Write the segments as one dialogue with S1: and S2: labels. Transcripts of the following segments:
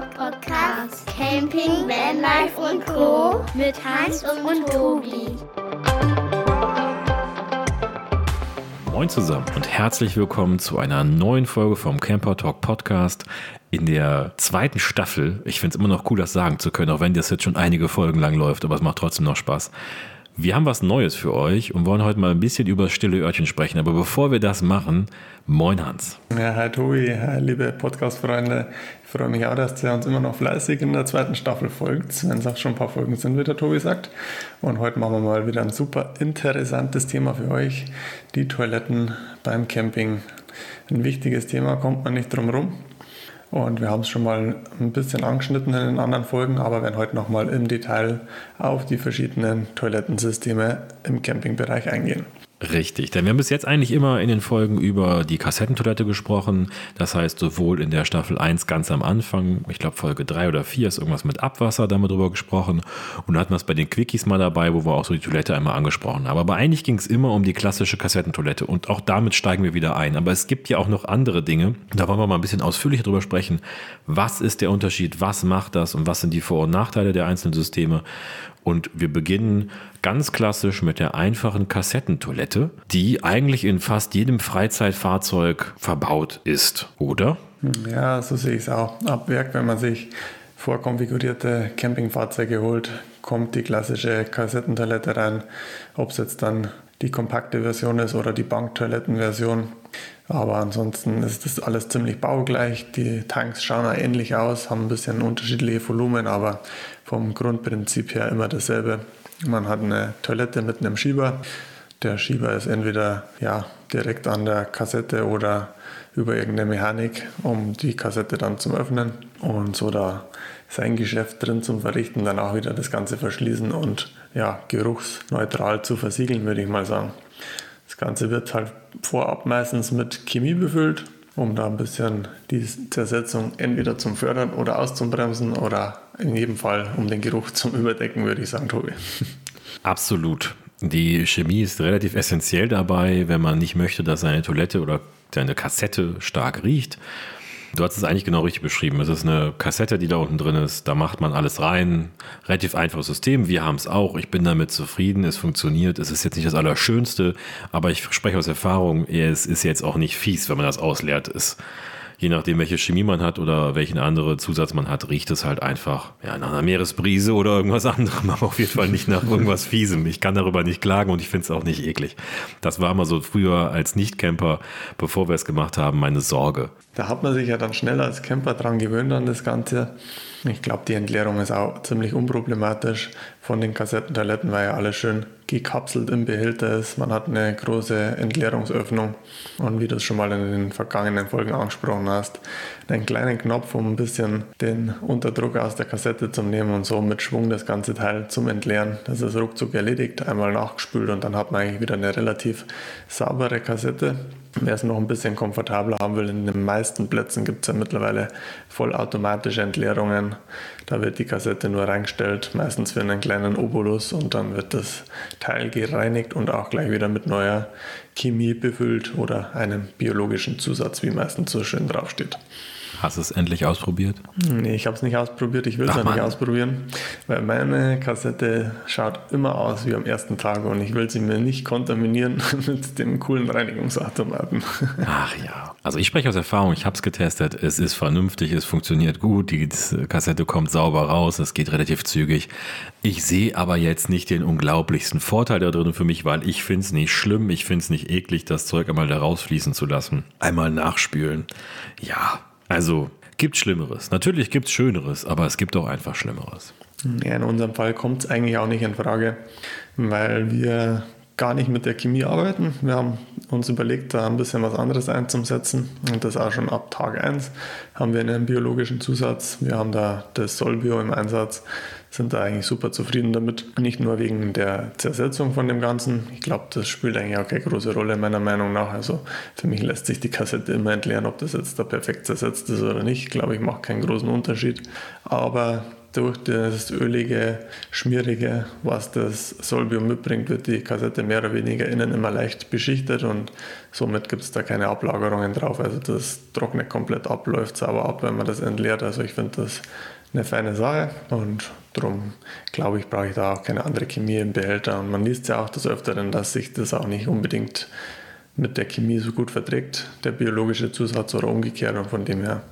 S1: Podcast. Camping, Vanlife und Co. Mit Hans und Tobi.
S2: Moin zusammen und herzlich willkommen zu einer neuen Folge vom Camper Talk Podcast in der zweiten Staffel. Ich finde es immer noch cool, das sagen zu können, auch wenn das jetzt schon einige Folgen lang läuft, aber es macht trotzdem noch Spaß. Wir haben was Neues für euch und wollen heute mal ein bisschen über stille Örtchen sprechen. Aber bevor wir das machen, moin Hans.
S3: Ja, hi Tobi, hi liebe Podcast-Freunde. Ich freue mich auch, dass ihr uns immer noch fleißig in der zweiten Staffel folgt, wenn es auch schon ein paar Folgen sind, wie der Tobi sagt. Und heute machen wir mal wieder ein super interessantes Thema für euch, die Toiletten beim Camping. Ein wichtiges Thema, kommt man nicht drum rum. Und wir haben es schon mal ein bisschen angeschnitten in den anderen Folgen, aber werden heute nochmal im Detail auf die verschiedenen Toilettensysteme im Campingbereich eingehen.
S2: Richtig, denn wir haben bis jetzt eigentlich immer in den Folgen über die Kassettentoilette gesprochen. Das heißt, sowohl in der Staffel 1 ganz am Anfang, ich glaube Folge 3 oder 4 ist irgendwas mit Abwasser, da drüber gesprochen. Und dann hatten wir es bei den Quickies mal dabei, wo wir auch so die Toilette einmal angesprochen haben. Aber eigentlich ging es immer um die klassische Kassettentoilette und auch damit steigen wir wieder ein. Aber es gibt ja auch noch andere Dinge. Da wollen wir mal ein bisschen ausführlicher drüber sprechen. Was ist der Unterschied? Was macht das? Und was sind die Vor- und Nachteile der einzelnen Systeme? Und wir beginnen ganz klassisch mit der einfachen Kassettentoilette, die eigentlich in fast jedem Freizeitfahrzeug verbaut ist, oder?
S3: Ja, so sehe ich es auch. Ab Werk, wenn man sich vorkonfigurierte Campingfahrzeuge holt, kommt die klassische Kassettentoilette rein. Ob es jetzt dann die kompakte Version ist oder die Banktoilettenversion. Aber ansonsten ist das alles ziemlich baugleich. Die Tanks schauen auch ähnlich aus, haben ein bisschen unterschiedliche Volumen, aber vom Grundprinzip her immer dasselbe. Man hat eine Toilette mit einem Schieber. Der Schieber ist entweder ja, direkt an der Kassette oder über irgendeine Mechanik, um die Kassette dann zum Öffnen und so da sein Geschäft drin zum Verrichten, dann auch wieder das Ganze verschließen und ja, geruchsneutral zu versiegeln, würde ich mal sagen. Das Ganze wird halt vorab meistens mit Chemie befüllt, um da ein bisschen die Zersetzung entweder zum Fördern oder auszubremsen oder in jedem Fall um den Geruch zum Überdecken, würde ich sagen, Tobi.
S2: Absolut. Die Chemie ist relativ essentiell dabei, wenn man nicht möchte, dass seine Toilette oder seine Kassette stark riecht. Du hast es eigentlich genau richtig beschrieben. Es ist eine Kassette, die da unten drin ist. Da macht man alles rein. Relativ einfaches System. Wir haben es auch. Ich bin damit zufrieden. Es funktioniert. Es ist jetzt nicht das Allerschönste, aber ich spreche aus Erfahrung. Es ist jetzt auch nicht fies, wenn man das ausleert. Es je nachdem, welche Chemie man hat oder welchen anderen Zusatz man hat, riecht es halt einfach ja, nach einer Meeresbrise oder irgendwas anderem, aber auf jeden Fall nicht nach irgendwas Fiesem. Ich kann darüber nicht klagen und ich finde es auch nicht eklig. Das war immer so früher als Nicht-Camper, bevor wir es gemacht haben, meine Sorge.
S3: Da hat man sich ja dann schnell als Camper dran gewöhnt an das Ganze. Ich glaube, die Entleerung ist auch ziemlich unproblematisch von den Kassettentoiletten, weil ja alles schön gekapselt im Behälter ist. Man hat eine große Entleerungsöffnung und wie du es schon mal in den vergangenen Folgen angesprochen hast, einen kleinen Knopf, um ein bisschen den Unterdruck aus der Kassette zu nehmen und so mit Schwung das ganze Teil zum Entleeren. Das ist ruckzuck erledigt, einmal nachgespült und dann hat man eigentlich wieder eine relativ saubere Kassette. Wer es noch ein bisschen komfortabler haben will, in den meisten Plätzen gibt es ja mittlerweile vollautomatische Entleerungen. Da wird die Kassette nur reingestellt, meistens für einen kleinen Obolus und dann wird das Teil gereinigt und auch gleich wieder mit neuer Chemie befüllt oder einem biologischen Zusatz, wie meistens so schön draufsteht.
S2: Hast du es endlich ausprobiert?
S3: Nee, ich habe es nicht ausprobiert. Ich will es auch nicht ausprobieren, weil meine Kassette schaut immer aus wie am ersten Tag und ich will sie mir nicht kontaminieren mit dem coolen Reinigungsautomaten.
S2: Ach ja. Also ich spreche aus Erfahrung, ich habe es getestet. Es ist vernünftig, es funktioniert gut, die Kassette kommt sauber raus, es geht relativ zügig. Ich sehe aber jetzt nicht den unglaublichsten Vorteil da drin für mich, weil ich finde es nicht schlimm, ich finde es nicht eklig, das Zeug einmal da rausfließen zu lassen. Einmal nachspülen. Ja, also gibt Schlimmeres. Natürlich gibt es Schöneres, aber es gibt auch einfach Schlimmeres.
S3: Ja, in unserem Fall kommt es eigentlich auch nicht in Frage, weil wir gar nicht mit der Chemie arbeiten. Wir haben uns überlegt, da ein bisschen was anderes einzusetzen und das auch schon ab Tag 1 haben wir einen biologischen Zusatz. Wir haben da das Solbio im Einsatz, sind da eigentlich super zufrieden damit. Nicht nur wegen der Zersetzung von dem Ganzen. Ich glaube, das spielt eigentlich auch keine große Rolle meiner Meinung nach. Also für mich lässt sich die Kassette immer entleeren, ob das jetzt da perfekt zersetzt ist oder nicht. Ich glaube, ich mache keinen großen Unterschied. Aber durch das ölige, schmierige, was das Solbium mitbringt, wird die Kassette mehr oder weniger innen immer leicht beschichtet und somit gibt es da keine Ablagerungen drauf. Also das trocknet komplett ab, läuft sauber ab, wenn man das entleert. Also ich finde das eine feine Sache und darum glaube ich, brauche ich da auch keine andere Chemie im Behälter. Und man liest ja auch des Öfteren, dass sich das auch nicht unbedingt mit der Chemie so gut verträgt, der biologische Zusatz oder umgekehrt. Und von dem her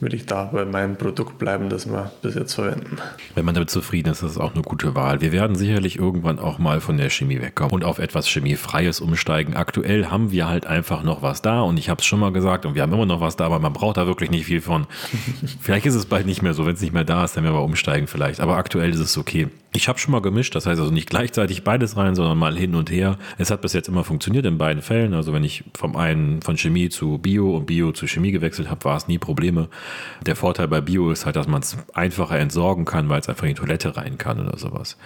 S3: würde ich da bei meinem Produkt bleiben, das wir bis jetzt verwenden.
S2: Wenn man damit zufrieden ist, ist es auch eine gute Wahl. Wir werden sicherlich irgendwann auch mal von der Chemie wegkommen und auf etwas Chemiefreies umsteigen. Aktuell haben wir halt einfach noch was da und ich habe es schon mal gesagt und wir haben immer noch was da, aber man braucht da wirklich nicht viel von. vielleicht ist es bald nicht mehr so. Wenn es nicht mehr da ist, dann werden wir umsteigen vielleicht. Aber aktuell ist es okay. Ich habe schon mal gemischt, das heißt also nicht gleichzeitig beides rein, sondern mal hin und her. Es hat bis jetzt immer funktioniert in beiden Fällen. Also wenn ich vom einen von Chemie zu Bio und Bio zu Chemie gewechselt habe, war es nie Probleme. Der Vorteil bei Bio ist halt, dass man es einfacher entsorgen kann, weil es einfach in die Toilette rein kann oder sowas.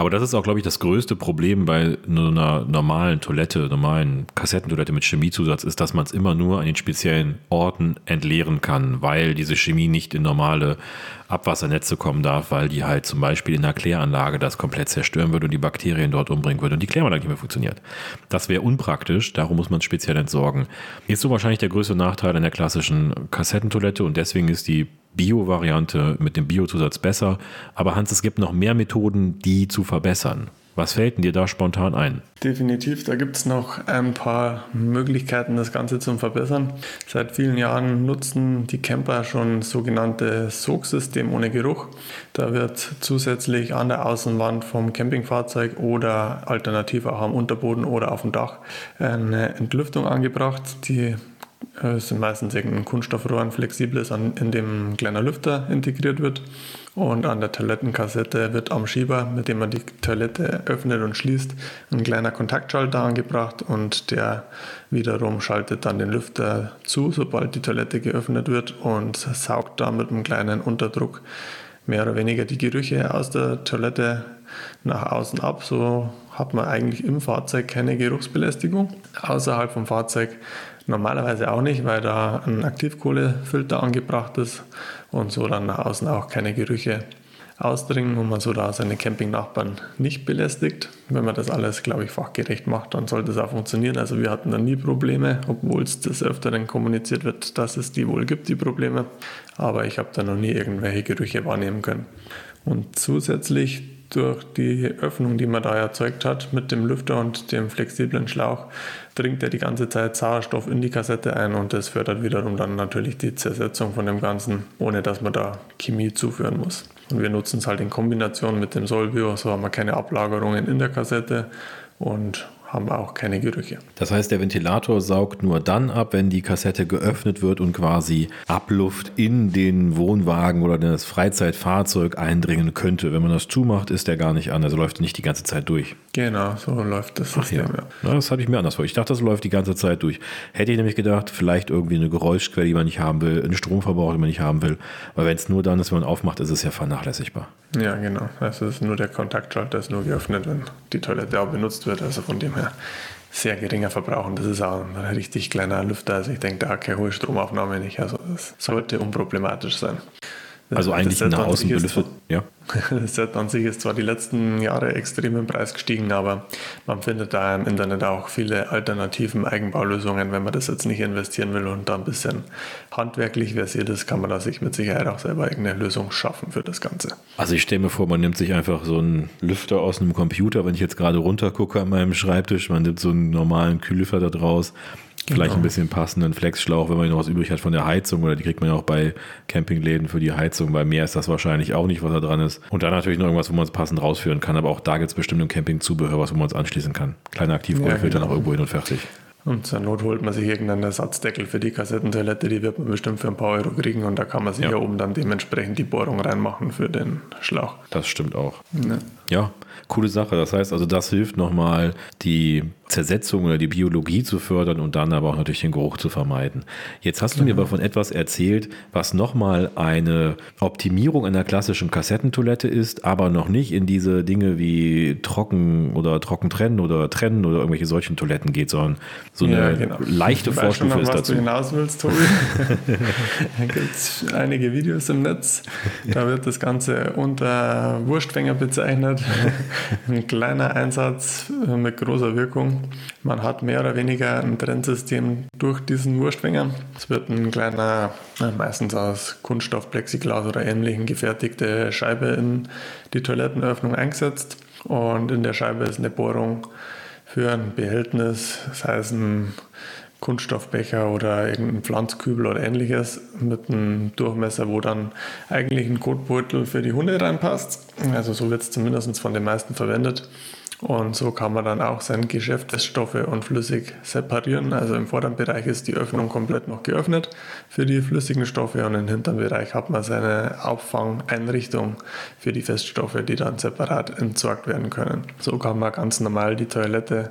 S2: Aber das ist auch, glaube ich, das größte Problem bei einer normalen Toilette, normalen Kassettentoilette mit Chemiezusatz, ist, dass man es immer nur an den speziellen Orten entleeren kann, weil diese Chemie nicht in normale Abwassernetze kommen darf, weil die halt zum Beispiel in der Kläranlage das komplett zerstören würde und die Bakterien dort umbringen würde und die Kläranlage nicht mehr funktioniert. Das wäre unpraktisch, darum muss man es speziell entsorgen. Ist so wahrscheinlich der größte Nachteil an der klassischen Kassettentoilette und deswegen ist die Bio-Variante mit dem Biozusatz besser. Aber Hans, es gibt noch mehr Methoden, die zu verbessern. Was fällt denn dir da spontan ein?
S3: Definitiv, da gibt es noch ein paar Möglichkeiten, das Ganze zu verbessern. Seit vielen Jahren nutzen die Camper schon sogenannte Sogsystem ohne Geruch. Da wird zusätzlich an der Außenwand vom Campingfahrzeug oder alternativ auch am Unterboden oder auf dem Dach eine Entlüftung angebracht, die es sind meistens irgendein Kunststoffrohr, ein flexibles, in dem ein kleiner Lüfter integriert wird. Und an der Toilettenkassette wird am Schieber, mit dem man die Toilette öffnet und schließt, ein kleiner Kontaktschalter angebracht und der wiederum schaltet dann den Lüfter zu, sobald die Toilette geöffnet wird und saugt da mit einem kleinen Unterdruck mehr oder weniger die Gerüche aus der Toilette nach außen ab. So hat man eigentlich im Fahrzeug keine Geruchsbelästigung. Außerhalb vom Fahrzeug Normalerweise auch nicht, weil da ein Aktivkohlefilter angebracht ist und so dann nach außen auch keine Gerüche ausdringen und man so da seine Campingnachbarn nicht belästigt. Wenn man das alles, glaube ich, fachgerecht macht, dann sollte es auch funktionieren. Also wir hatten da nie Probleme, obwohl es des Öfteren kommuniziert wird, dass es die wohl gibt, die Probleme. Aber ich habe da noch nie irgendwelche Gerüche wahrnehmen können. Und zusätzlich durch die Öffnung, die man da erzeugt hat mit dem Lüfter und dem flexiblen Schlauch, dringt er die ganze Zeit Sauerstoff in die Kassette ein und das fördert wiederum dann natürlich die Zersetzung von dem Ganzen, ohne dass man da Chemie zuführen muss. Und wir nutzen es halt in Kombination mit dem Solbio, so haben wir keine Ablagerungen in der Kassette und haben auch keine Gerüche.
S2: Das heißt, der Ventilator saugt nur dann ab, wenn die Kassette geöffnet wird und quasi Abluft in den Wohnwagen oder das Freizeitfahrzeug eindringen könnte. Wenn man das zumacht, ist der gar nicht an, also läuft nicht die ganze Zeit durch.
S3: Genau, so läuft das
S2: System. Ach ja. ja. das habe ich mir anders vor. Ich dachte, das läuft die ganze Zeit durch. Hätte ich nämlich gedacht, vielleicht irgendwie eine Geräuschquelle, die man nicht haben will, einen Stromverbrauch, den man nicht haben will. Weil wenn es nur dann ist, wenn man aufmacht, ist es ja vernachlässigbar.
S3: Ja, genau. Es ist nur der Kontaktschalter, ist nur geöffnet, wenn die Toilette auch benutzt wird. Also von dem her sehr geringer Verbrauch und das ist auch ein richtig kleiner Lüfter. Also ich denke, da keine hohe Stromaufnahme nicht. Also das sollte unproblematisch sein.
S2: Also eigentlich eine Außenbelüftet, ja.
S3: Das Set an sich ist zwar die letzten Jahre extrem im Preis gestiegen, aber man findet da im Internet auch viele alternativen Eigenbaulösungen, wenn man das jetzt nicht investieren will und da ein bisschen handwerklich versiert ist, kann man da sich mit Sicherheit auch selber irgendeine Lösung schaffen für das Ganze.
S2: Also ich stelle mir vor, man nimmt sich einfach so einen Lüfter aus einem Computer, wenn ich jetzt gerade runter gucke an meinem Schreibtisch, man nimmt so einen normalen Kühllüfter da draus Vielleicht genau. ein bisschen passenden Flexschlauch, wenn man noch was übrig hat von der Heizung oder die kriegt man ja auch bei Campingläden für die Heizung. Bei mehr ist das wahrscheinlich auch nicht, was da dran ist. Und dann natürlich noch irgendwas, wo man es passend rausführen kann. Aber auch da gibt es bestimmt im Campingzubehör was, wo man es anschließen kann. Kleiner Aktivkohlefilter ja, genau. noch irgendwo hin und fertig.
S3: Und zur Not holt man sich irgendeinen Ersatzdeckel für die Kassettentoilette, die wird man bestimmt für ein paar Euro kriegen und da kann man sich ja, ja oben dann dementsprechend die Bohrung reinmachen für den Schlauch.
S2: Das stimmt auch. Ja. ja, coole Sache. Das heißt also, das hilft nochmal, die Zersetzung oder die Biologie zu fördern und dann aber auch natürlich den Geruch zu vermeiden. Jetzt hast du mir aber von etwas erzählt, was nochmal eine Optimierung einer klassischen Kassettentoilette ist, aber noch nicht in diese Dinge wie trocken oder trocken trennen oder trennen oder irgendwelche solchen Toiletten geht, sondern so eine ja, genau. leichte Vorstufe ist dazu.
S3: du hinaus willst, Tobi. da gibt es einige Videos im Netz. Da wird das Ganze unter Wurstfänger bezeichnet. Ein kleiner Einsatz mit großer Wirkung. Man hat mehr oder weniger ein Trennsystem durch diesen Wurstfänger. Es wird ein kleiner, meistens aus Kunststoff, Plexiglas oder ähnlichen gefertigte Scheibe in die Toilettenöffnung eingesetzt. Und in der Scheibe ist eine Bohrung für ein Behältnis, sei es ein Kunststoffbecher oder irgendein Pflanzkübel oder ähnliches mit einem Durchmesser, wo dann eigentlich ein Kotbeutel für die Hunde reinpasst. Also so wird es zumindest von den meisten verwendet. Und so kann man dann auch sein Geschäft Feststoffe und flüssig separieren. Also im vorderen Bereich ist die Öffnung komplett noch geöffnet für die flüssigen Stoffe und im hinteren Bereich hat man seine Auffangeinrichtung für die Feststoffe, die dann separat entsorgt werden können. So kann man ganz normal die Toilette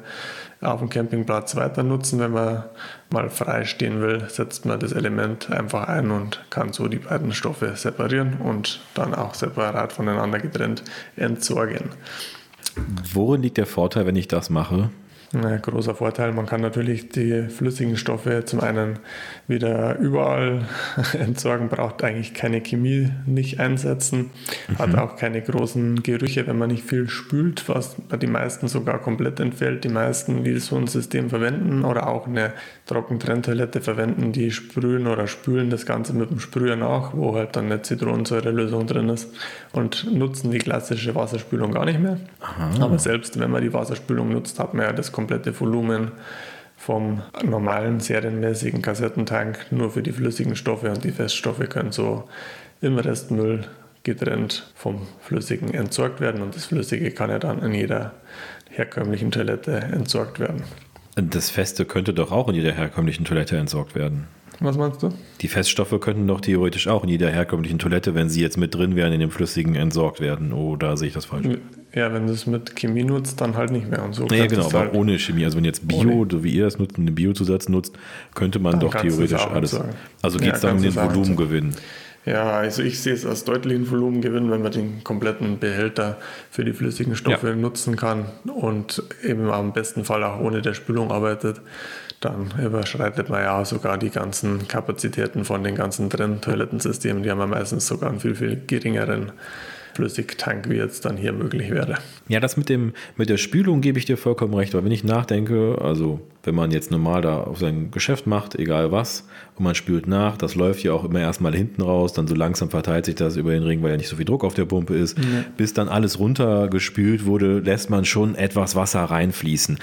S3: auf dem Campingplatz weiter nutzen. Wenn man mal frei stehen will, setzt man das Element einfach ein und kann so die beiden Stoffe separieren und dann auch separat voneinander getrennt entsorgen.
S2: Worin liegt der Vorteil, wenn ich das mache?
S3: Ein großer Vorteil, man kann natürlich die flüssigen Stoffe zum einen wieder überall entsorgen, braucht eigentlich keine Chemie nicht einsetzen, mhm. hat auch keine großen Gerüche, wenn man nicht viel spült, was bei den meisten sogar komplett entfällt. Die meisten, die so ein System verwenden oder auch eine Trockentrenntoilette verwenden, die sprühen oder spülen das Ganze mit dem Sprüher nach, wo halt dann eine Zitronensäurelösung drin ist und nutzen die klassische Wasserspülung gar nicht mehr. Aha. Aber selbst wenn man die Wasserspülung nutzt, hat man ja das komplette Volumen vom normalen serienmäßigen Kassettentank nur für die flüssigen Stoffe und die Feststoffe können so im Restmüll getrennt vom Flüssigen entsorgt werden und das Flüssige kann ja dann in jeder herkömmlichen Toilette entsorgt werden.
S2: Das Feste könnte doch auch in jeder herkömmlichen Toilette entsorgt werden.
S3: Was meinst du?
S2: Die Feststoffe könnten doch theoretisch auch in jeder herkömmlichen Toilette, wenn sie jetzt mit drin wären, in dem Flüssigen entsorgt werden. Oder sehe ich das falsch?
S3: Ja, wenn du es mit Chemie nutzt, dann halt nicht mehr. Und so
S2: ja, genau, aber halt ohne Chemie. Also wenn jetzt Bio, ohne. so wie ihr das nutzt, einen Biozusatz nutzt, könnte man dann doch theoretisch alles. Sagen. Also geht es ja, dann um den Volumengewinn.
S3: Ja, also ich sehe es als deutlichen Volumengewinn, wenn man den kompletten Behälter für die flüssigen Stoffe ja. nutzen kann und eben am besten Fall auch ohne der Spülung arbeitet dann überschreitet man ja sogar die ganzen Kapazitäten von den ganzen Trenntoilettensystemen. Die haben ja meistens sogar einen viel, viel geringeren Flüssigtank, wie jetzt dann hier möglich wäre.
S2: Ja, das mit, dem, mit der Spülung gebe ich dir vollkommen recht, weil wenn ich nachdenke, also wenn man jetzt normal da auf sein Geschäft macht, egal was, und man spült nach, das läuft ja auch immer erstmal hinten raus, dann so langsam verteilt sich das über den Ring, weil ja nicht so viel Druck auf der Pumpe ist. Ja. Bis dann alles runtergespült wurde, lässt man schon etwas Wasser reinfließen.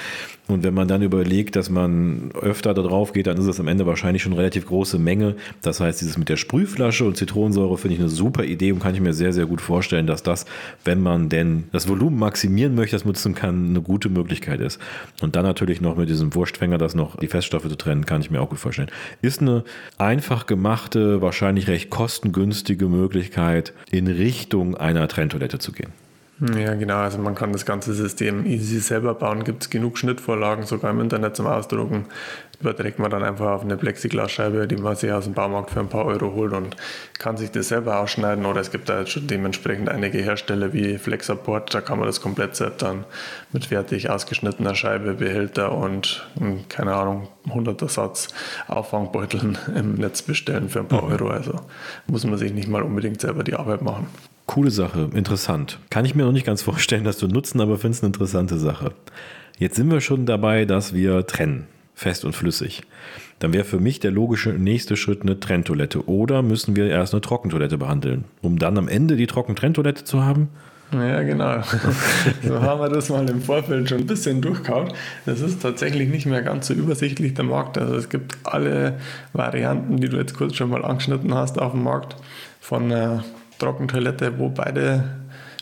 S2: Und wenn man dann überlegt, dass man öfter da drauf geht, dann ist es am Ende wahrscheinlich schon eine relativ große Menge. Das heißt, dieses mit der Sprühflasche und Zitronensäure finde ich eine super Idee und kann ich mir sehr, sehr gut vorstellen, dass das, wenn man denn das Volumen maximieren möchte, das nutzen kann, eine gute Möglichkeit ist. Und dann natürlich noch mit diesem Wurstfänger, das noch die Feststoffe zu trennen, kann ich mir auch gut vorstellen. Ist eine einfach gemachte, wahrscheinlich recht kostengünstige Möglichkeit, in Richtung einer Trenntoilette zu gehen.
S3: Ja, genau. Also man kann das ganze System easy selber bauen. Gibt es genug Schnittvorlagen, sogar im Internet zum Ausdrucken. Überträgt man dann einfach auf eine Plexiglasscheibe, die man sich aus dem Baumarkt für ein paar Euro holt und kann sich das selber ausschneiden. Oder es gibt da jetzt schon dementsprechend einige Hersteller wie Flexaport. Da kann man das Komplettset dann mit fertig ausgeschnittener Scheibe, Behälter und, hm, keine Ahnung, 100er Satz Auffangbeuteln im Netz bestellen für ein paar mhm. Euro. Also muss man sich nicht mal unbedingt selber die Arbeit machen.
S2: Coole Sache, interessant. Kann ich mir noch nicht ganz vorstellen, dass du nutzen, aber finde es eine interessante Sache. Jetzt sind wir schon dabei, dass wir trennen, fest und flüssig. Dann wäre für mich der logische nächste Schritt eine Trenntoilette. Oder müssen wir erst eine Trockentoilette behandeln, um dann am Ende die Trockentrenntoilette zu haben?
S3: Ja, genau. so haben wir das mal im Vorfeld schon ein bisschen durchkaut. Das ist tatsächlich nicht mehr ganz so übersichtlich, der Markt. Also es gibt alle Varianten, die du jetzt kurz schon mal angeschnitten hast, auf dem Markt. Von einer Trockentoilette, wo beide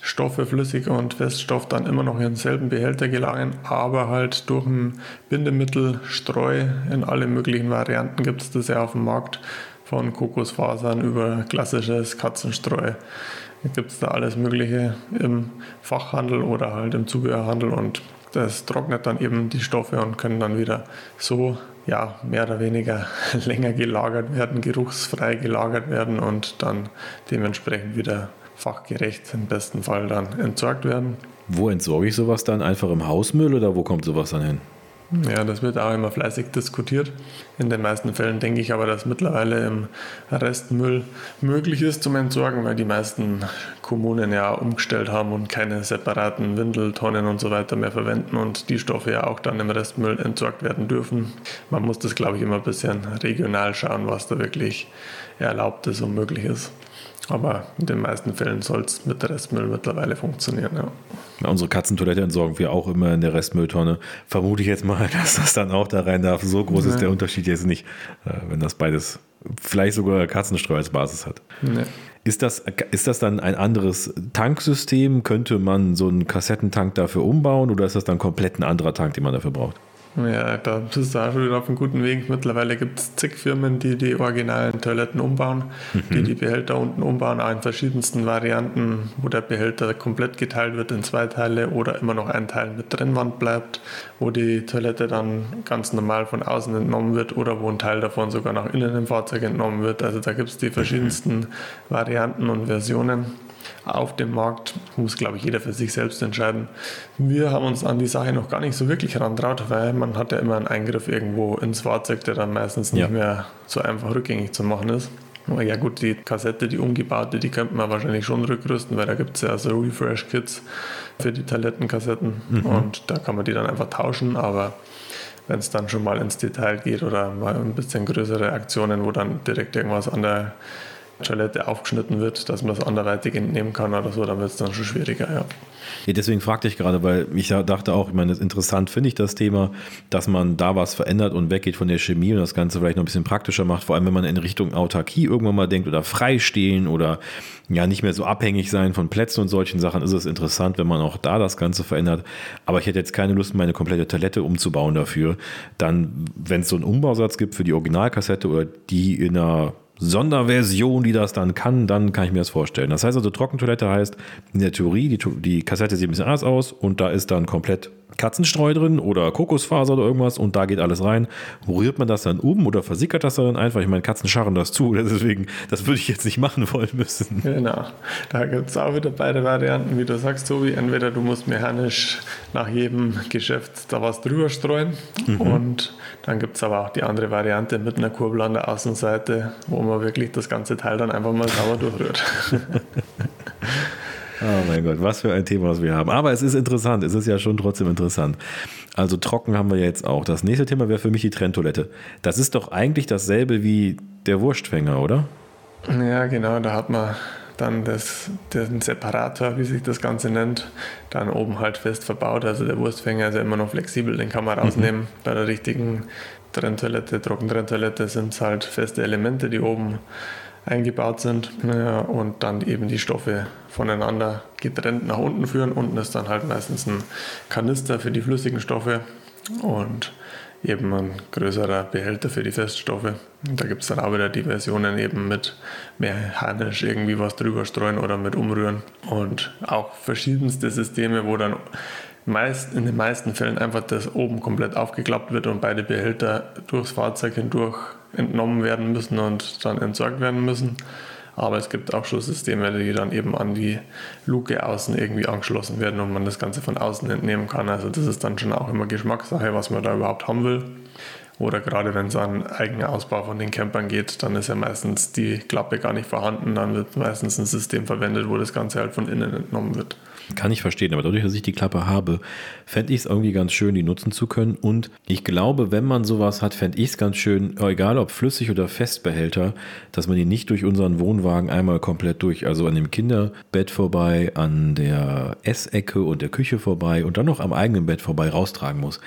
S3: Stoffe, Flüssig und Feststoff, dann immer noch in denselben Behälter gelangen, aber halt durch ein Bindemittel, Streu in alle möglichen Varianten gibt es das ja auf dem Markt, von Kokosfasern über klassisches Katzenstreu. Gibt es da alles Mögliche im Fachhandel oder halt im Zubehörhandel und das trocknet dann eben die Stoffe und können dann wieder so ja, mehr oder weniger länger gelagert werden, geruchsfrei gelagert werden und dann dementsprechend wieder fachgerecht im besten Fall dann entsorgt werden.
S2: Wo entsorge ich sowas dann? Einfach im Hausmüll oder wo kommt sowas dann hin?
S3: Ja, das wird auch immer fleißig diskutiert. In den meisten Fällen denke ich aber, dass mittlerweile im Restmüll möglich ist zum Entsorgen, weil die meisten Kommunen ja umgestellt haben und keine separaten Windeltonnen und so weiter mehr verwenden und die Stoffe ja auch dann im Restmüll entsorgt werden dürfen. Man muss das, glaube ich, immer ein bisschen regional schauen, was da wirklich erlaubt ist und möglich ist. Aber in den meisten Fällen soll es mit der Restmüll mittlerweile funktionieren. Ja.
S2: Ja, unsere Katzentoilette entsorgen wir auch immer in der Restmülltonne. Vermute ich jetzt mal, dass das dann auch da rein darf. So groß nee. ist der Unterschied jetzt nicht, äh, wenn das beides vielleicht sogar Katzenstreu als Basis hat. Nee. Ist das, ist das dann ein anderes Tanksystem? Könnte man so einen Kassettentank dafür umbauen oder ist das dann komplett ein anderer Tank, den man dafür braucht?
S3: Ja, da bist du auch schon wieder auf einem guten Weg. Mittlerweile gibt es zig Firmen, die die originalen Toiletten umbauen, mhm. die die Behälter unten umbauen, auch in verschiedensten Varianten, wo der Behälter komplett geteilt wird in zwei Teile oder immer noch ein Teil mit Trennwand bleibt, wo die Toilette dann ganz normal von außen entnommen wird oder wo ein Teil davon sogar nach innen im Fahrzeug entnommen wird. Also da gibt es die verschiedensten mhm. Varianten und Versionen auf dem Markt. Muss, glaube ich, jeder für sich selbst entscheiden. Wir haben uns an die Sache noch gar nicht so wirklich herantraut, weil man hat ja immer einen Eingriff irgendwo ins Fahrzeug, der dann meistens nicht ja. mehr so einfach rückgängig zu machen ist. Ja gut, die Kassette, die umgebaute, die könnte man wahrscheinlich schon rückrüsten, weil da gibt es ja so Refresh-Kits für die Toilettenkassetten mhm. und da kann man die dann einfach tauschen, aber wenn es dann schon mal ins Detail geht oder mal ein bisschen größere Aktionen, wo dann direkt irgendwas an der Toilette aufgeschnitten wird, dass man das anderweitig entnehmen kann oder so, dann wird es dann schon schwieriger, ja.
S2: ja deswegen fragte ich gerade, weil ich dachte auch, ich meine, interessant finde ich das Thema, dass man da was verändert und weggeht von der Chemie und das Ganze vielleicht noch ein bisschen praktischer macht, vor allem wenn man in Richtung Autarkie irgendwann mal denkt oder freistehen oder ja nicht mehr so abhängig sein von Plätzen und solchen Sachen, ist es interessant, wenn man auch da das Ganze verändert. Aber ich hätte jetzt keine Lust, meine komplette Toilette umzubauen dafür. Dann, wenn es so einen Umbausatz gibt für die Originalkassette oder die in einer Sonderversion, die das dann kann, dann kann ich mir das vorstellen. Das heißt also, Trockentoilette heißt in der Theorie, die, die Kassette sieht ein bisschen anders aus und da ist dann komplett Katzenstreu drin oder Kokosfaser oder irgendwas und da geht alles rein. Rührt man das dann um oder versickert das dann einfach? Ich meine, Katzen scharren das zu, deswegen, das würde ich jetzt nicht machen wollen müssen.
S3: Genau, da gibt es auch wieder beide Varianten, wie du sagst, wie entweder du musst mechanisch nach jedem Geschäft da was drüber streuen mhm. und dann gibt es aber auch die andere Variante mit einer Kurbel an der Außenseite, wo man wirklich das ganze Teil dann einfach mal sauber durchrührt.
S2: Oh mein Gott, was für ein Thema, was wir haben. Aber es ist interessant, es ist ja schon trotzdem interessant. Also trocken haben wir jetzt auch. Das nächste Thema wäre für mich die Trenntoilette. Das ist doch eigentlich dasselbe wie der Wurstfänger, oder?
S3: Ja, genau, da hat man dann das, den Separator, wie sich das Ganze nennt, dann oben halt fest verbaut. Also der Wurstfänger ist ja immer noch flexibel, den kann man rausnehmen. Mhm. Bei der richtigen Trenntoilette, Trockentrenntoilette sind halt feste Elemente, die oben eingebaut sind ja, und dann eben die Stoffe voneinander getrennt nach unten führen. Unten ist dann halt meistens ein Kanister für die flüssigen Stoffe und eben ein größerer Behälter für die Feststoffe. Da gibt es dann auch wieder die Versionen eben mit mechanisch irgendwie was drüber streuen oder mit umrühren und auch verschiedenste Systeme, wo dann meist, in den meisten Fällen einfach das oben komplett aufgeklappt wird und beide Behälter durchs Fahrzeug hindurch entnommen werden müssen und dann entsorgt werden müssen. Aber es gibt auch Schusssysteme, die dann eben an die Luke außen irgendwie angeschlossen werden und man das Ganze von außen entnehmen kann. Also das ist dann schon auch immer Geschmackssache, was man da überhaupt haben will. Oder gerade wenn es an eigenen Ausbau von den Campern geht, dann ist ja meistens die Klappe gar nicht vorhanden. Dann wird meistens ein System verwendet, wo das Ganze halt von innen entnommen wird.
S2: Kann ich verstehen, aber dadurch, dass ich die Klappe habe, fände ich es irgendwie ganz schön, die nutzen zu können. Und ich glaube, wenn man sowas hat, fände ich es ganz schön, egal ob flüssig oder Festbehälter, dass man die nicht durch unseren Wohnwagen einmal komplett durch, also an dem Kinderbett vorbei, an der Essecke und der Küche vorbei und dann noch am eigenen Bett vorbei raustragen muss.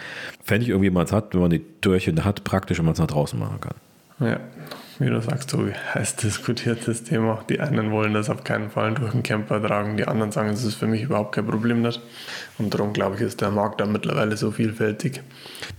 S2: Fände ich irgendwie, wenn man es hat, wenn man die Türchen hat, praktisch, wenn man es nach draußen machen kann.
S3: Ja, wie du sagst, so heiß diskutiertes Thema. Die einen wollen das auf keinen Fall durch den Camper tragen, die anderen sagen, es ist für mich überhaupt kein Problem nicht. Und darum glaube ich, ist der Markt da mittlerweile so vielfältig.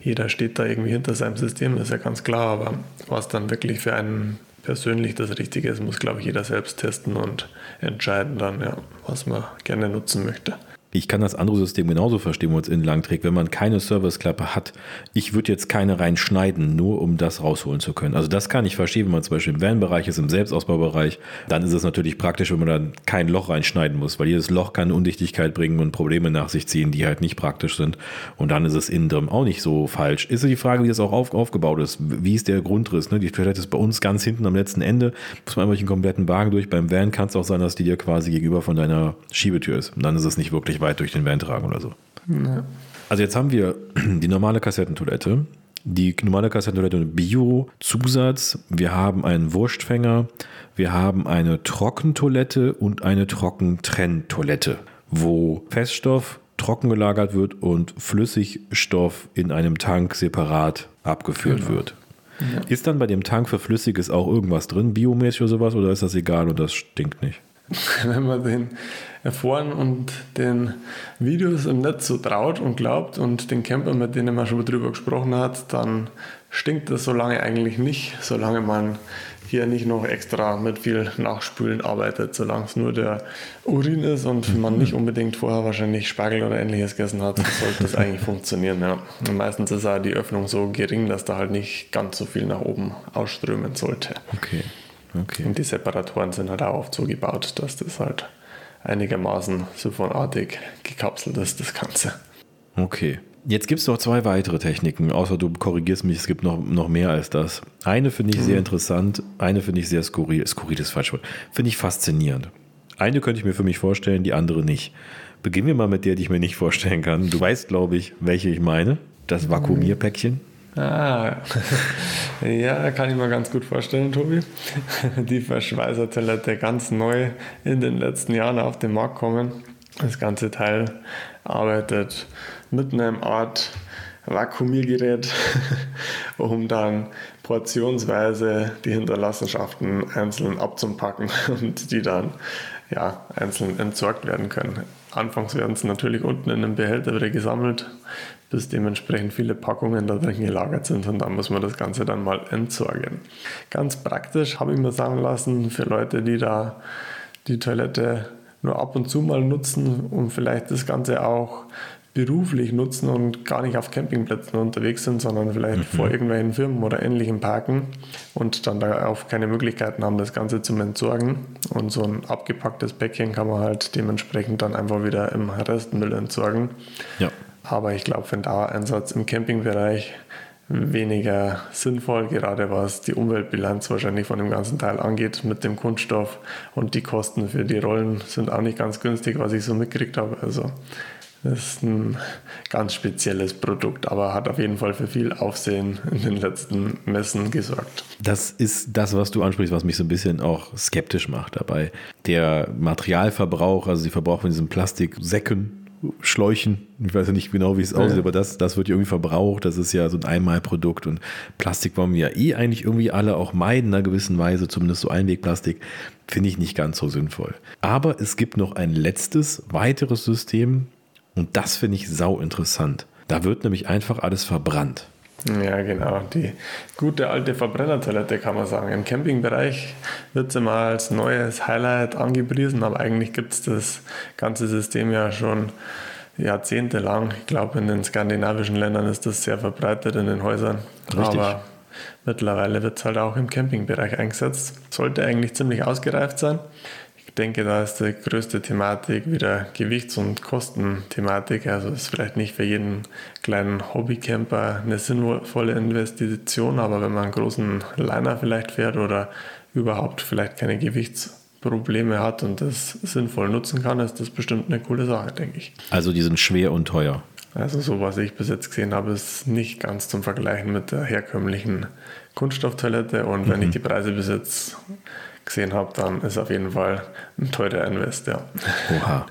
S3: Jeder steht da irgendwie hinter seinem System, ist ja ganz klar, aber was dann wirklich für einen persönlich das Richtige ist, muss, glaube ich, jeder selbst testen und entscheiden dann, ja, was man gerne nutzen möchte.
S2: Ich kann das andere System genauso verstehen, wo es innen lang trägt. Wenn man keine Serviceklappe hat, ich würde jetzt keine reinschneiden, nur um das rausholen zu können. Also das kann ich verstehen, wenn man zum Beispiel im Van-Bereich ist, im Selbstausbaubereich, dann ist es natürlich praktisch, wenn man dann kein Loch reinschneiden muss, weil jedes Loch kann Undichtigkeit bringen und Probleme nach sich ziehen, die halt nicht praktisch sind. Und dann ist es innen drin auch nicht so falsch. Ist die Frage, wie das auch auf, aufgebaut ist. Wie ist der Grundriss? Ne? Die Toilette ist bei uns ganz hinten am letzten Ende, muss man einfach den kompletten Wagen durch. Beim Van kann es auch sein, dass die dir quasi gegenüber von deiner Schiebetür ist. Und dann ist es nicht wirklich weit durch den Van tragen oder so. Ja. Also jetzt haben wir die normale Kassettentoilette, die normale Kassettentoilette mit Bio-Zusatz, wir haben einen Wurstfänger, wir haben eine Trockentoilette und eine Trockentrenntoilette, wo Feststoff trocken gelagert wird und Flüssigstoff in einem Tank separat abgeführt genau. wird. Ja. Ist dann bei dem Tank für Flüssiges auch irgendwas drin, biomäßig oder sowas, oder ist das egal und das stinkt nicht?
S3: wenn man den Erfahren und den Videos im Netz so traut und glaubt und den Camper, mit denen man schon drüber gesprochen hat, dann stinkt das so lange eigentlich nicht, solange man hier nicht noch extra mit viel Nachspülen arbeitet, solange es nur der Urin ist und man nicht unbedingt vorher wahrscheinlich Spargel oder ähnliches gegessen hat, sollte das eigentlich funktionieren. Ja. Und meistens ist auch die Öffnung so gering, dass da halt nicht ganz so viel nach oben ausströmen sollte.
S2: Okay. Okay.
S3: Und die Separatoren sind halt auch oft so gebaut, dass das halt einigermaßen siphonartig gekapselt ist, das Ganze.
S2: Okay. Jetzt gibt es noch zwei weitere Techniken, außer du korrigierst mich, es gibt noch, noch mehr als das. Eine finde ich mhm. sehr interessant, eine finde ich sehr skurril. Skurril ist falsch. Finde ich faszinierend. Eine könnte ich mir für mich vorstellen, die andere nicht. Beginnen wir mal mit der, die ich mir nicht vorstellen kann. Du weißt, glaube ich, welche ich meine. Das Vakuumierpäckchen.
S3: Ah, ja, kann ich mir ganz gut vorstellen, Tobi. Die Verschweißertoilette ganz neu in den letzten Jahren auf den Markt kommen. Das ganze Teil arbeitet mit einem Art Vakuumiergerät, um dann portionsweise die Hinterlassenschaften einzeln abzupacken und die dann ja, einzeln entsorgt werden können. Anfangs werden sie natürlich unten in einem Behälter wieder gesammelt, bis dementsprechend viele Packungen da drin gelagert sind und dann muss man das Ganze dann mal entsorgen. Ganz praktisch habe ich mir sagen lassen für Leute, die da die Toilette nur ab und zu mal nutzen und vielleicht das Ganze auch beruflich nutzen und gar nicht auf Campingplätzen unterwegs sind, sondern vielleicht mhm. vor irgendwelchen Firmen oder ähnlichem parken und dann darauf keine Möglichkeiten haben, das Ganze zu entsorgen. Und so ein abgepacktes Päckchen kann man halt dementsprechend dann einfach wieder im Restmüll entsorgen. Ja. Aber ich glaube, den Dauereinsatz im Campingbereich weniger sinnvoll, gerade was die Umweltbilanz wahrscheinlich von dem ganzen Teil angeht mit dem Kunststoff und die Kosten für die Rollen sind auch nicht ganz günstig, was ich so mitgekriegt habe. Also das ist ein ganz spezielles Produkt, aber hat auf jeden Fall für viel Aufsehen in den letzten Messen gesorgt.
S2: Das ist das, was du ansprichst, was mich so ein bisschen auch skeptisch macht dabei. Der Materialverbrauch, also die Verbrauch von diesen Plastiksäcken, Schläuchen, ich weiß ja nicht genau, wie es aussieht, ja. aber das, das wird ja irgendwie verbraucht. Das ist ja so ein Einmalprodukt und Plastik wollen wir ja eh eigentlich irgendwie alle auch meiden, in einer gewissen Weise, zumindest so Einwegplastik, finde ich nicht ganz so sinnvoll. Aber es gibt noch ein letztes, weiteres System, und das finde ich sau interessant. Da wird nämlich einfach alles verbrannt.
S3: Ja, genau. Die gute alte Verbrennertoilette kann man sagen. Im Campingbereich wird sie mal als neues Highlight angepriesen, aber eigentlich gibt es das ganze System ja schon jahrzehntelang. Ich glaube, in den skandinavischen Ländern ist das sehr verbreitet in den Häusern. Richtig. Aber mittlerweile wird es halt auch im Campingbereich eingesetzt. Sollte eigentlich ziemlich ausgereift sein denke, da ist die größte Thematik wieder Gewichts- und Kostenthematik. Also ist vielleicht nicht für jeden kleinen Hobbycamper eine sinnvolle Investition, aber wenn man einen großen Liner vielleicht fährt oder überhaupt vielleicht keine Gewichtsprobleme hat und das sinnvoll nutzen kann, ist das bestimmt eine coole Sache, denke ich.
S2: Also die sind schwer und teuer.
S3: Also so, was ich bis jetzt gesehen habe, ist nicht ganz zum Vergleichen mit der herkömmlichen Kunststofftoilette. Und wenn mhm. ich die Preise bis jetzt gesehen habe, dann ist auf jeden Fall ein teurer Invest, ja.
S2: Oha.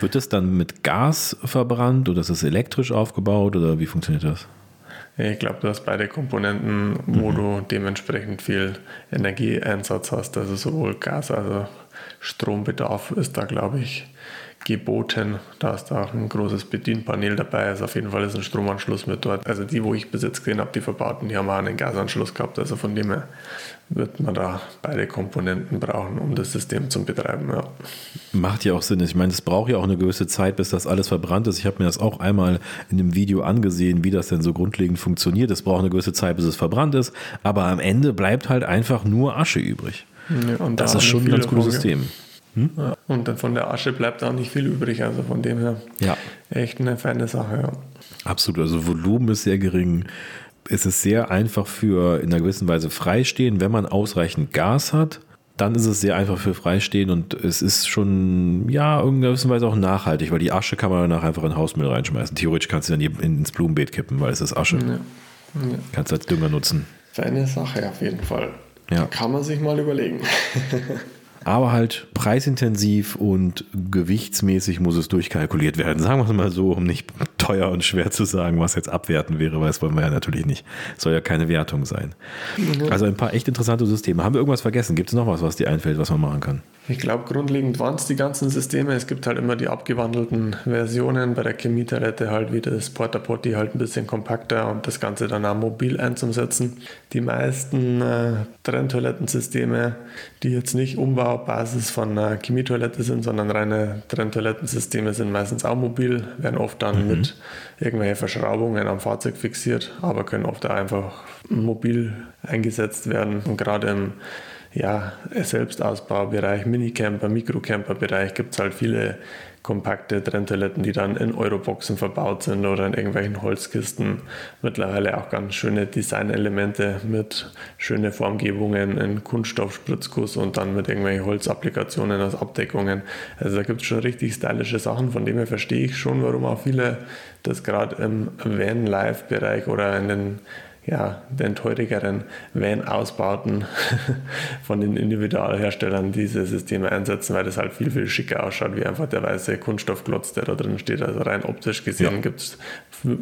S2: Wird das dann mit Gas verbrannt oder ist es elektrisch aufgebaut oder wie funktioniert das?
S3: Ich glaube, du hast beide Komponenten, wo mhm. du dementsprechend viel Energieeinsatz hast. Also sowohl Gas, also Strombedarf ist da, glaube ich, geboten. Da ist auch ein großes Bedienpanel dabei. Also auf jeden Fall ist ein Stromanschluss mit dort. Also die, wo ich bis jetzt gesehen habe, die verbauten, die haben auch einen Gasanschluss gehabt. Also von dem her wird man da beide Komponenten brauchen, um das System zu betreiben. Ja.
S2: Macht ja auch Sinn. Ich meine, es braucht ja auch eine gewisse Zeit, bis das alles verbrannt ist. Ich habe mir das auch einmal in einem Video angesehen, wie das denn so grundlegend funktioniert. Es braucht eine gewisse Zeit, bis es verbrannt ist. Aber am Ende bleibt halt einfach nur Asche übrig. Ja, und das da ist schon ein ganz gutes System.
S3: Hm? Ja, und von der Asche bleibt auch nicht viel übrig. Also von dem her ja. echt eine feine Sache. Ja.
S2: Absolut. Also Volumen ist sehr gering. Es ist sehr einfach für in einer gewissen Weise freistehen, wenn man ausreichend Gas hat. Dann ist es sehr einfach für freistehen und es ist schon, ja, in gewisser Weise auch nachhaltig, weil die Asche kann man danach einfach in Hausmüll reinschmeißen. Theoretisch kannst du dann ins Blumenbeet kippen, weil es ist Asche. Ja. Ja. Kannst du als Dünger nutzen.
S3: Feine Sache auf jeden Fall. Ja. Kann man sich mal überlegen.
S2: aber halt preisintensiv und gewichtsmäßig muss es durchkalkuliert werden. Sagen wir es mal so, um nicht teuer und schwer zu sagen, was jetzt abwerten wäre, weil das wollen wir ja natürlich nicht. Soll ja keine Wertung sein. Mhm. Also ein paar echt interessante Systeme. Haben wir irgendwas vergessen? Gibt es noch was, was dir einfällt, was man machen kann?
S3: Ich glaube, grundlegend waren es die ganzen Systeme. Es gibt halt immer die abgewandelten Versionen. Bei der Chemietoilette halt wie das Porta Potty halt ein bisschen kompakter und das Ganze dann auch mobil einzusetzen. Die meisten äh, Trenntoilettensysteme, die jetzt nicht Umbaubasis von einer Chemietoilette sind, sondern reine Trenntoilettensysteme sind meistens auch mobil, werden oft dann mhm. mit irgendwelchen Verschraubungen am Fahrzeug fixiert, aber können oft auch einfach mobil eingesetzt werden. Und gerade im ja, Selbstausbaubereich, Minicamper, Mikrocamper-Bereich gibt es halt viele kompakte Trenntoiletten, die dann in Euroboxen verbaut sind oder in irgendwelchen Holzkisten. Mittlerweile auch ganz schöne Designelemente mit schönen Formgebungen in Kunststoff-Spritzguss und dann mit irgendwelchen Holzapplikationen als Abdeckungen. Also da gibt es schon richtig stylische Sachen, von dem her verstehe ich schon, warum auch viele das gerade im Van-Life-Bereich oder in den ja, den teurigeren Van-Ausbauten von den Individualherstellern diese Systeme einsetzen, weil das halt viel, viel schicker ausschaut, wie einfach der weiße Kunststoffklotz, der da drin steht. Also rein optisch gesehen ja. gibt es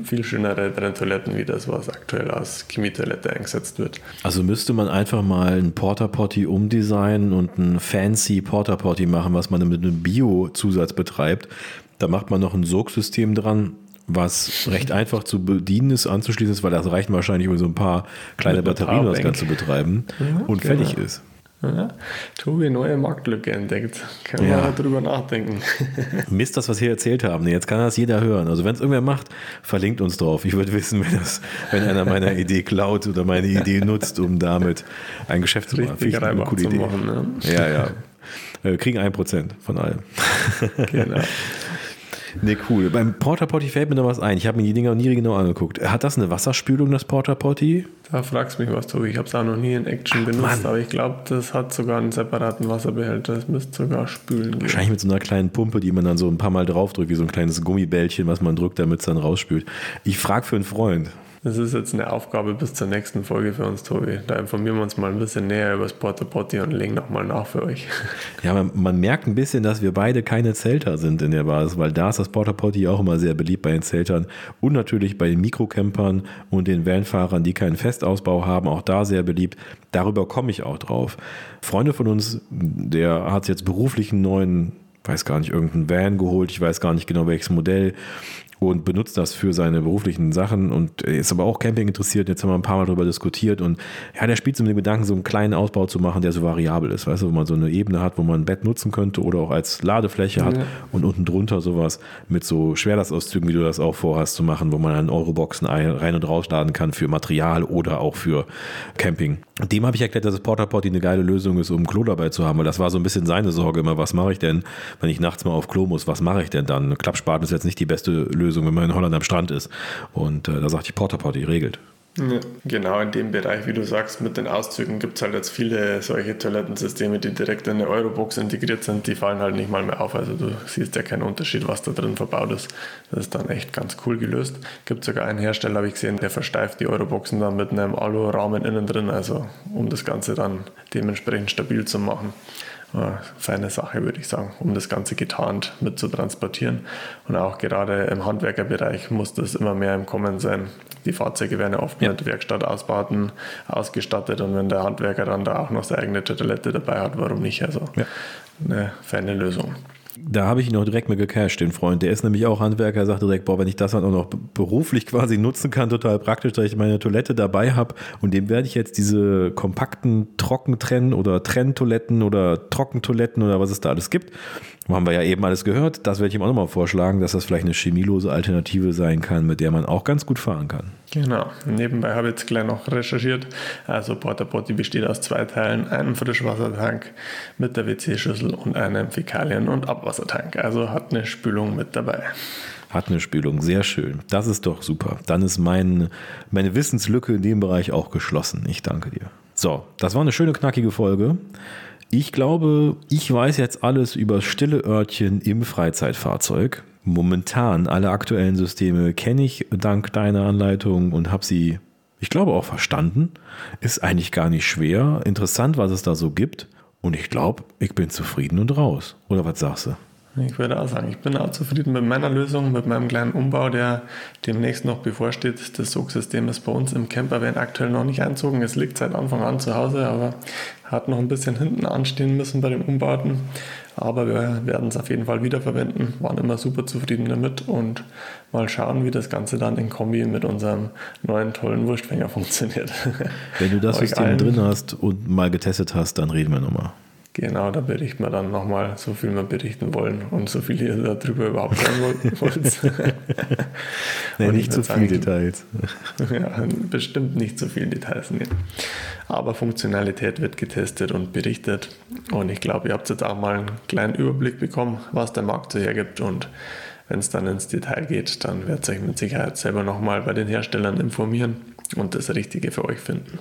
S3: viel schönere Trenntoiletten, wie das, was aktuell als Chemietoilette eingesetzt wird.
S2: Also müsste man einfach mal ein Porta Potty umdesignen und ein fancy Porta Potty machen, was man mit einem Bio-Zusatz betreibt. Da macht man noch ein Sogsystem dran was recht einfach zu bedienen ist, anzuschließen ist, weil das reicht wahrscheinlich, um so ein paar kleine Batterien das Ganze zu betreiben ja, und genau. fertig ist.
S3: Ja, Tobi, neue Marktlücke entdeckt. Kann ja. man darüber nachdenken.
S2: Mist, das, was wir erzählt haben. Jetzt kann das jeder hören. Also, wenn es irgendwer macht, verlinkt uns drauf. Ich würde wissen, wenn, das, wenn einer meiner Idee klaut oder meine Idee nutzt, um damit ein Geschäft zu machen. Richtig eine coole Idee. Machen, ne? Ja, ja. Wir kriegen ein Prozent von allem. Genau. Nee, cool. Beim Porta Potty fällt mir noch was ein. Ich habe mir die Dinger nie genau angeguckt. Hat das eine Wasserspülung, das Porta Potty?
S3: Da fragst du mich was, Tobi. Ich habe es auch noch nie in Action Ach, benutzt, Mann. aber ich glaube, das hat sogar einen separaten Wasserbehälter. Das müsste sogar spülen
S2: gehen. Wahrscheinlich mit so einer kleinen Pumpe, die man dann so ein paar Mal draufdrückt, wie so ein kleines Gummibällchen, was man drückt, damit es dann rausspült. Ich frage für einen Freund.
S3: Das ist jetzt eine Aufgabe bis zur nächsten Folge für uns, Tobi. Da informieren wir uns mal ein bisschen näher über das Porta Potty und legen nochmal nach für euch.
S2: Ja, man, man, merkt ein bisschen, dass wir beide keine Zelter sind in der Basis, weil da ist das Porta Potty auch immer sehr beliebt bei den Zeltern und natürlich bei den Mikrocampern und den Vanfahrern, die keinen Festausbau haben, auch da sehr beliebt. Darüber komme ich auch drauf. Freunde von uns, der hat jetzt beruflich einen neuen weiß gar nicht, irgendeinen Van geholt, ich weiß gar nicht genau welches Modell und benutzt das für seine beruflichen Sachen und ist aber auch Camping interessiert. Jetzt haben wir ein paar Mal darüber diskutiert und ja, der spielt so mit dem Gedanken, so einen kleinen Ausbau zu machen, der so variabel ist, weißt du, wo man so eine Ebene hat, wo man ein Bett nutzen könnte oder auch als Ladefläche hat ja. und unten drunter sowas mit so Schwerlastauszügen, wie du das auch vorhast zu machen, wo man dann Euroboxen rein und rausladen kann für Material oder auch für Camping. Dem habe ich erklärt, dass das Porta Potty eine geile Lösung ist, um Klo dabei zu haben, weil das war so ein bisschen seine Sorge immer, was mache ich denn, wenn ich nachts mal auf Klo muss, was mache ich denn dann? Klappspaten ist jetzt nicht die beste Lösung, wenn man in Holland am Strand ist. Und äh, da sagt ich, Porta Potty regelt.
S3: Ja, genau in dem Bereich, wie du sagst, mit den Auszügen gibt es halt jetzt viele solche Toilettensysteme, die direkt in eine Eurobox integriert sind, die fallen halt nicht mal mehr auf. Also du siehst ja keinen Unterschied, was da drin verbaut ist. Das ist dann echt ganz cool gelöst. Gibt sogar einen Hersteller, habe ich gesehen, der versteift die Euroboxen dann mit einem Alurahmen innen drin, also um das Ganze dann dementsprechend stabil zu machen feine Sache, würde ich sagen, um das Ganze getarnt mit zu transportieren. Und auch gerade im Handwerkerbereich muss das immer mehr im Kommen sein. Die Fahrzeuge werden ja oft ja. mit Werkstattausbauten ausgestattet und wenn der Handwerker dann da auch noch seine eigene Toilette dabei hat, warum nicht? Also ja. eine feine Lösung.
S2: Da habe ich ihn auch direkt mit gecasht, den Freund. Der ist nämlich auch Handwerker, er sagte direkt, boah, wenn ich das dann auch noch beruflich quasi nutzen kann, total praktisch, dass ich meine Toilette dabei habe. Und dem werde ich jetzt diese kompakten Trockentrennen oder Trenntoiletten oder Trockentoiletten oder was es da alles gibt. Haben wir ja eben alles gehört. Das werde ich ihm auch nochmal vorschlagen, dass das vielleicht eine chemielose Alternative sein kann, mit der man auch ganz gut fahren kann.
S3: Genau. Nebenbei habe ich jetzt gleich noch recherchiert. Also Porta Potty besteht aus zwei Teilen, einem Frischwassertank mit der WC-Schüssel und einem Fäkalien- und Abwassertank. Also hat eine Spülung mit dabei.
S2: Hat eine Spülung, sehr schön. Das ist doch super. Dann ist mein, meine Wissenslücke in dem Bereich auch geschlossen. Ich danke dir. So, das war eine schöne, knackige Folge. Ich glaube, ich weiß jetzt alles über stille Örtchen im Freizeitfahrzeug. Momentan alle aktuellen Systeme kenne ich dank deiner Anleitung und habe sie, ich glaube, auch verstanden. Ist eigentlich gar nicht schwer. Interessant, was es da so gibt. Und ich glaube, ich bin zufrieden und raus. Oder was sagst du?
S3: Ich würde auch sagen, ich bin auch zufrieden mit meiner Lösung, mit meinem kleinen Umbau, der demnächst noch bevorsteht. Das Sogsystem ist bei uns im Campervan aktuell noch nicht einzogen. Es liegt seit Anfang an zu Hause, aber hat noch ein bisschen hinten anstehen müssen bei den Umbauten. Aber wir werden es auf jeden Fall wiederverwenden, waren immer super zufrieden damit und mal schauen, wie das Ganze dann in Kombi mit unserem neuen tollen Wurstfänger funktioniert.
S2: Wenn du das System drin hast und mal getestet hast, dann reden wir nochmal.
S3: Genau, da berichten wir dann nochmal, so viel wir berichten wollen und so viel ihr darüber überhaupt sagen wollt.
S2: nee, nicht zu viele Details.
S3: ja, bestimmt nicht zu viele Details. Nee. Aber Funktionalität wird getestet und berichtet. Und ich glaube, ihr habt jetzt auch mal einen kleinen Überblick bekommen, was der Markt so hergibt. Und wenn es dann ins Detail geht, dann werdet ihr euch mit Sicherheit selber nochmal bei den Herstellern informieren und das Richtige für euch finden.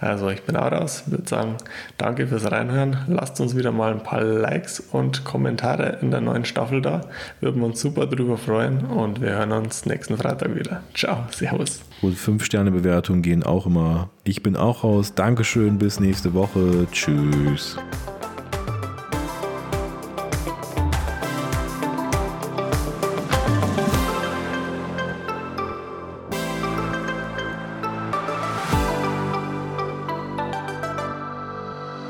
S3: Also ich bin auch raus, würde sagen, danke fürs Reinhören. Lasst uns wieder mal ein paar Likes und Kommentare in der neuen Staffel da. Würden wir uns super drüber freuen und wir hören uns nächsten Freitag wieder. Ciao, Servus.
S2: Und 5-Sterne-Bewertungen gehen auch immer. Ich bin auch raus. Dankeschön, bis nächste Woche. Tschüss.